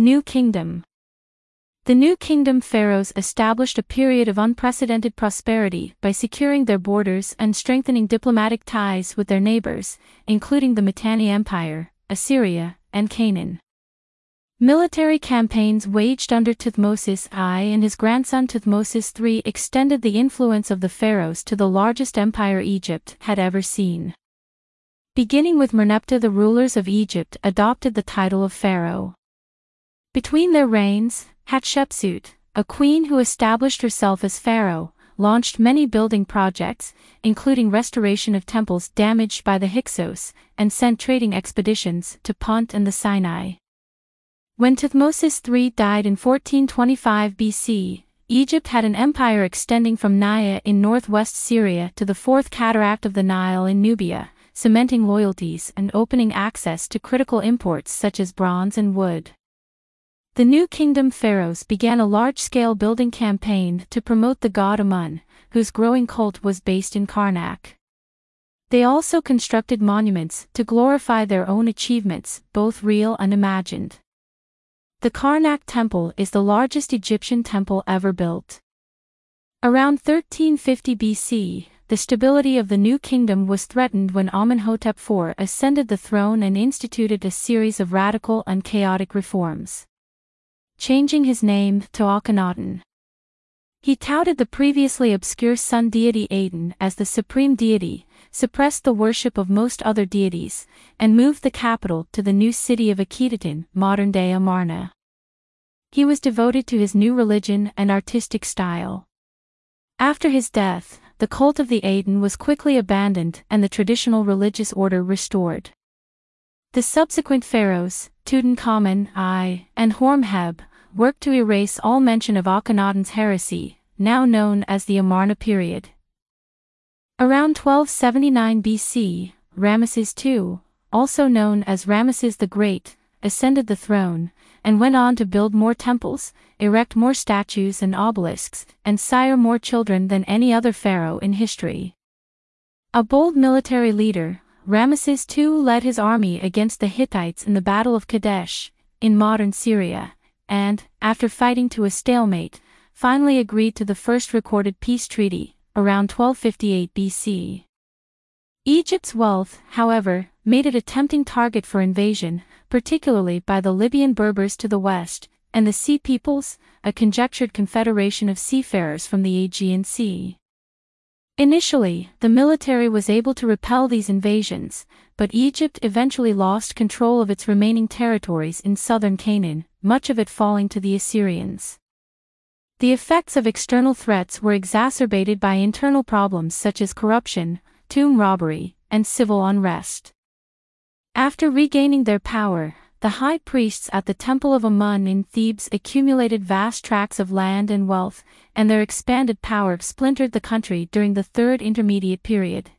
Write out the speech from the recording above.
New Kingdom The New Kingdom pharaohs established a period of unprecedented prosperity by securing their borders and strengthening diplomatic ties with their neighbors, including the Mitanni Empire, Assyria, and Canaan. Military campaigns waged under Tuthmosis I and his grandson Tuthmosis III extended the influence of the pharaohs to the largest empire Egypt had ever seen. Beginning with Merneptah the rulers of Egypt adopted the title of pharaoh. Between their reigns, Hatshepsut, a queen who established herself as pharaoh, launched many building projects, including restoration of temples damaged by the Hyksos, and sent trading expeditions to Punt and the Sinai. When Tuthmosis III died in 1425 BC, Egypt had an empire extending from Niya in northwest Syria to the fourth cataract of the Nile in Nubia, cementing loyalties and opening access to critical imports such as bronze and wood. The New Kingdom pharaohs began a large-scale building campaign to promote the god Amun, whose growing cult was based in Karnak. They also constructed monuments to glorify their own achievements, both real and imagined. The Karnak Temple is the largest Egyptian temple ever built. Around 1350 BC, the stability of the new kingdom was threatened when Amenhotep IV ascended the throne and instituted a series of radical and chaotic reforms. Changing his name to Akhenaten. He touted the previously obscure sun deity Aten as the supreme deity, suppressed the worship of most other deities, and moved the capital to the new city of Akhetaten, modern-day Amarna. He was devoted to his new religion and artistic style. After his death, the cult of the Aten was quickly abandoned and the traditional religious order restored. The subsequent pharaohs, Tutankhamun Ay and Horemheb, worked to erase all mention of Akhenaten's heresy, now known as the Amarna period. Around 1279 BC, Ramesses II, also known as Ramesses the Great, ascended the throne, and went on to build more temples, erect more statues and obelisks, and sire more children than any other pharaoh in history. A bold military leader, Ramesses II led his army against the Hittites in the Battle of Kadesh, in modern Syria, and, after fighting to a stalemate, finally agreed to the first recorded peace treaty, around 1258 BC. Egypt's wealth, however, made it a tempting target for invasion, particularly by the Libyan Berbers to the west, and the Sea Peoples, a conjectured confederation of seafarers from the Aegean Sea. Initially, the military was able to repel these invasions, but Egypt eventually lost control of its remaining territories in southern Canaan, much of it falling to the Assyrians. The effects of external threats were exacerbated by internal problems such as corruption, tomb robbery, and civil unrest. After regaining their power, the high priests at the Temple of Amun in Thebes accumulated vast tracts of land and wealth, and their expanded power splintered the country during the Third Intermediate Period.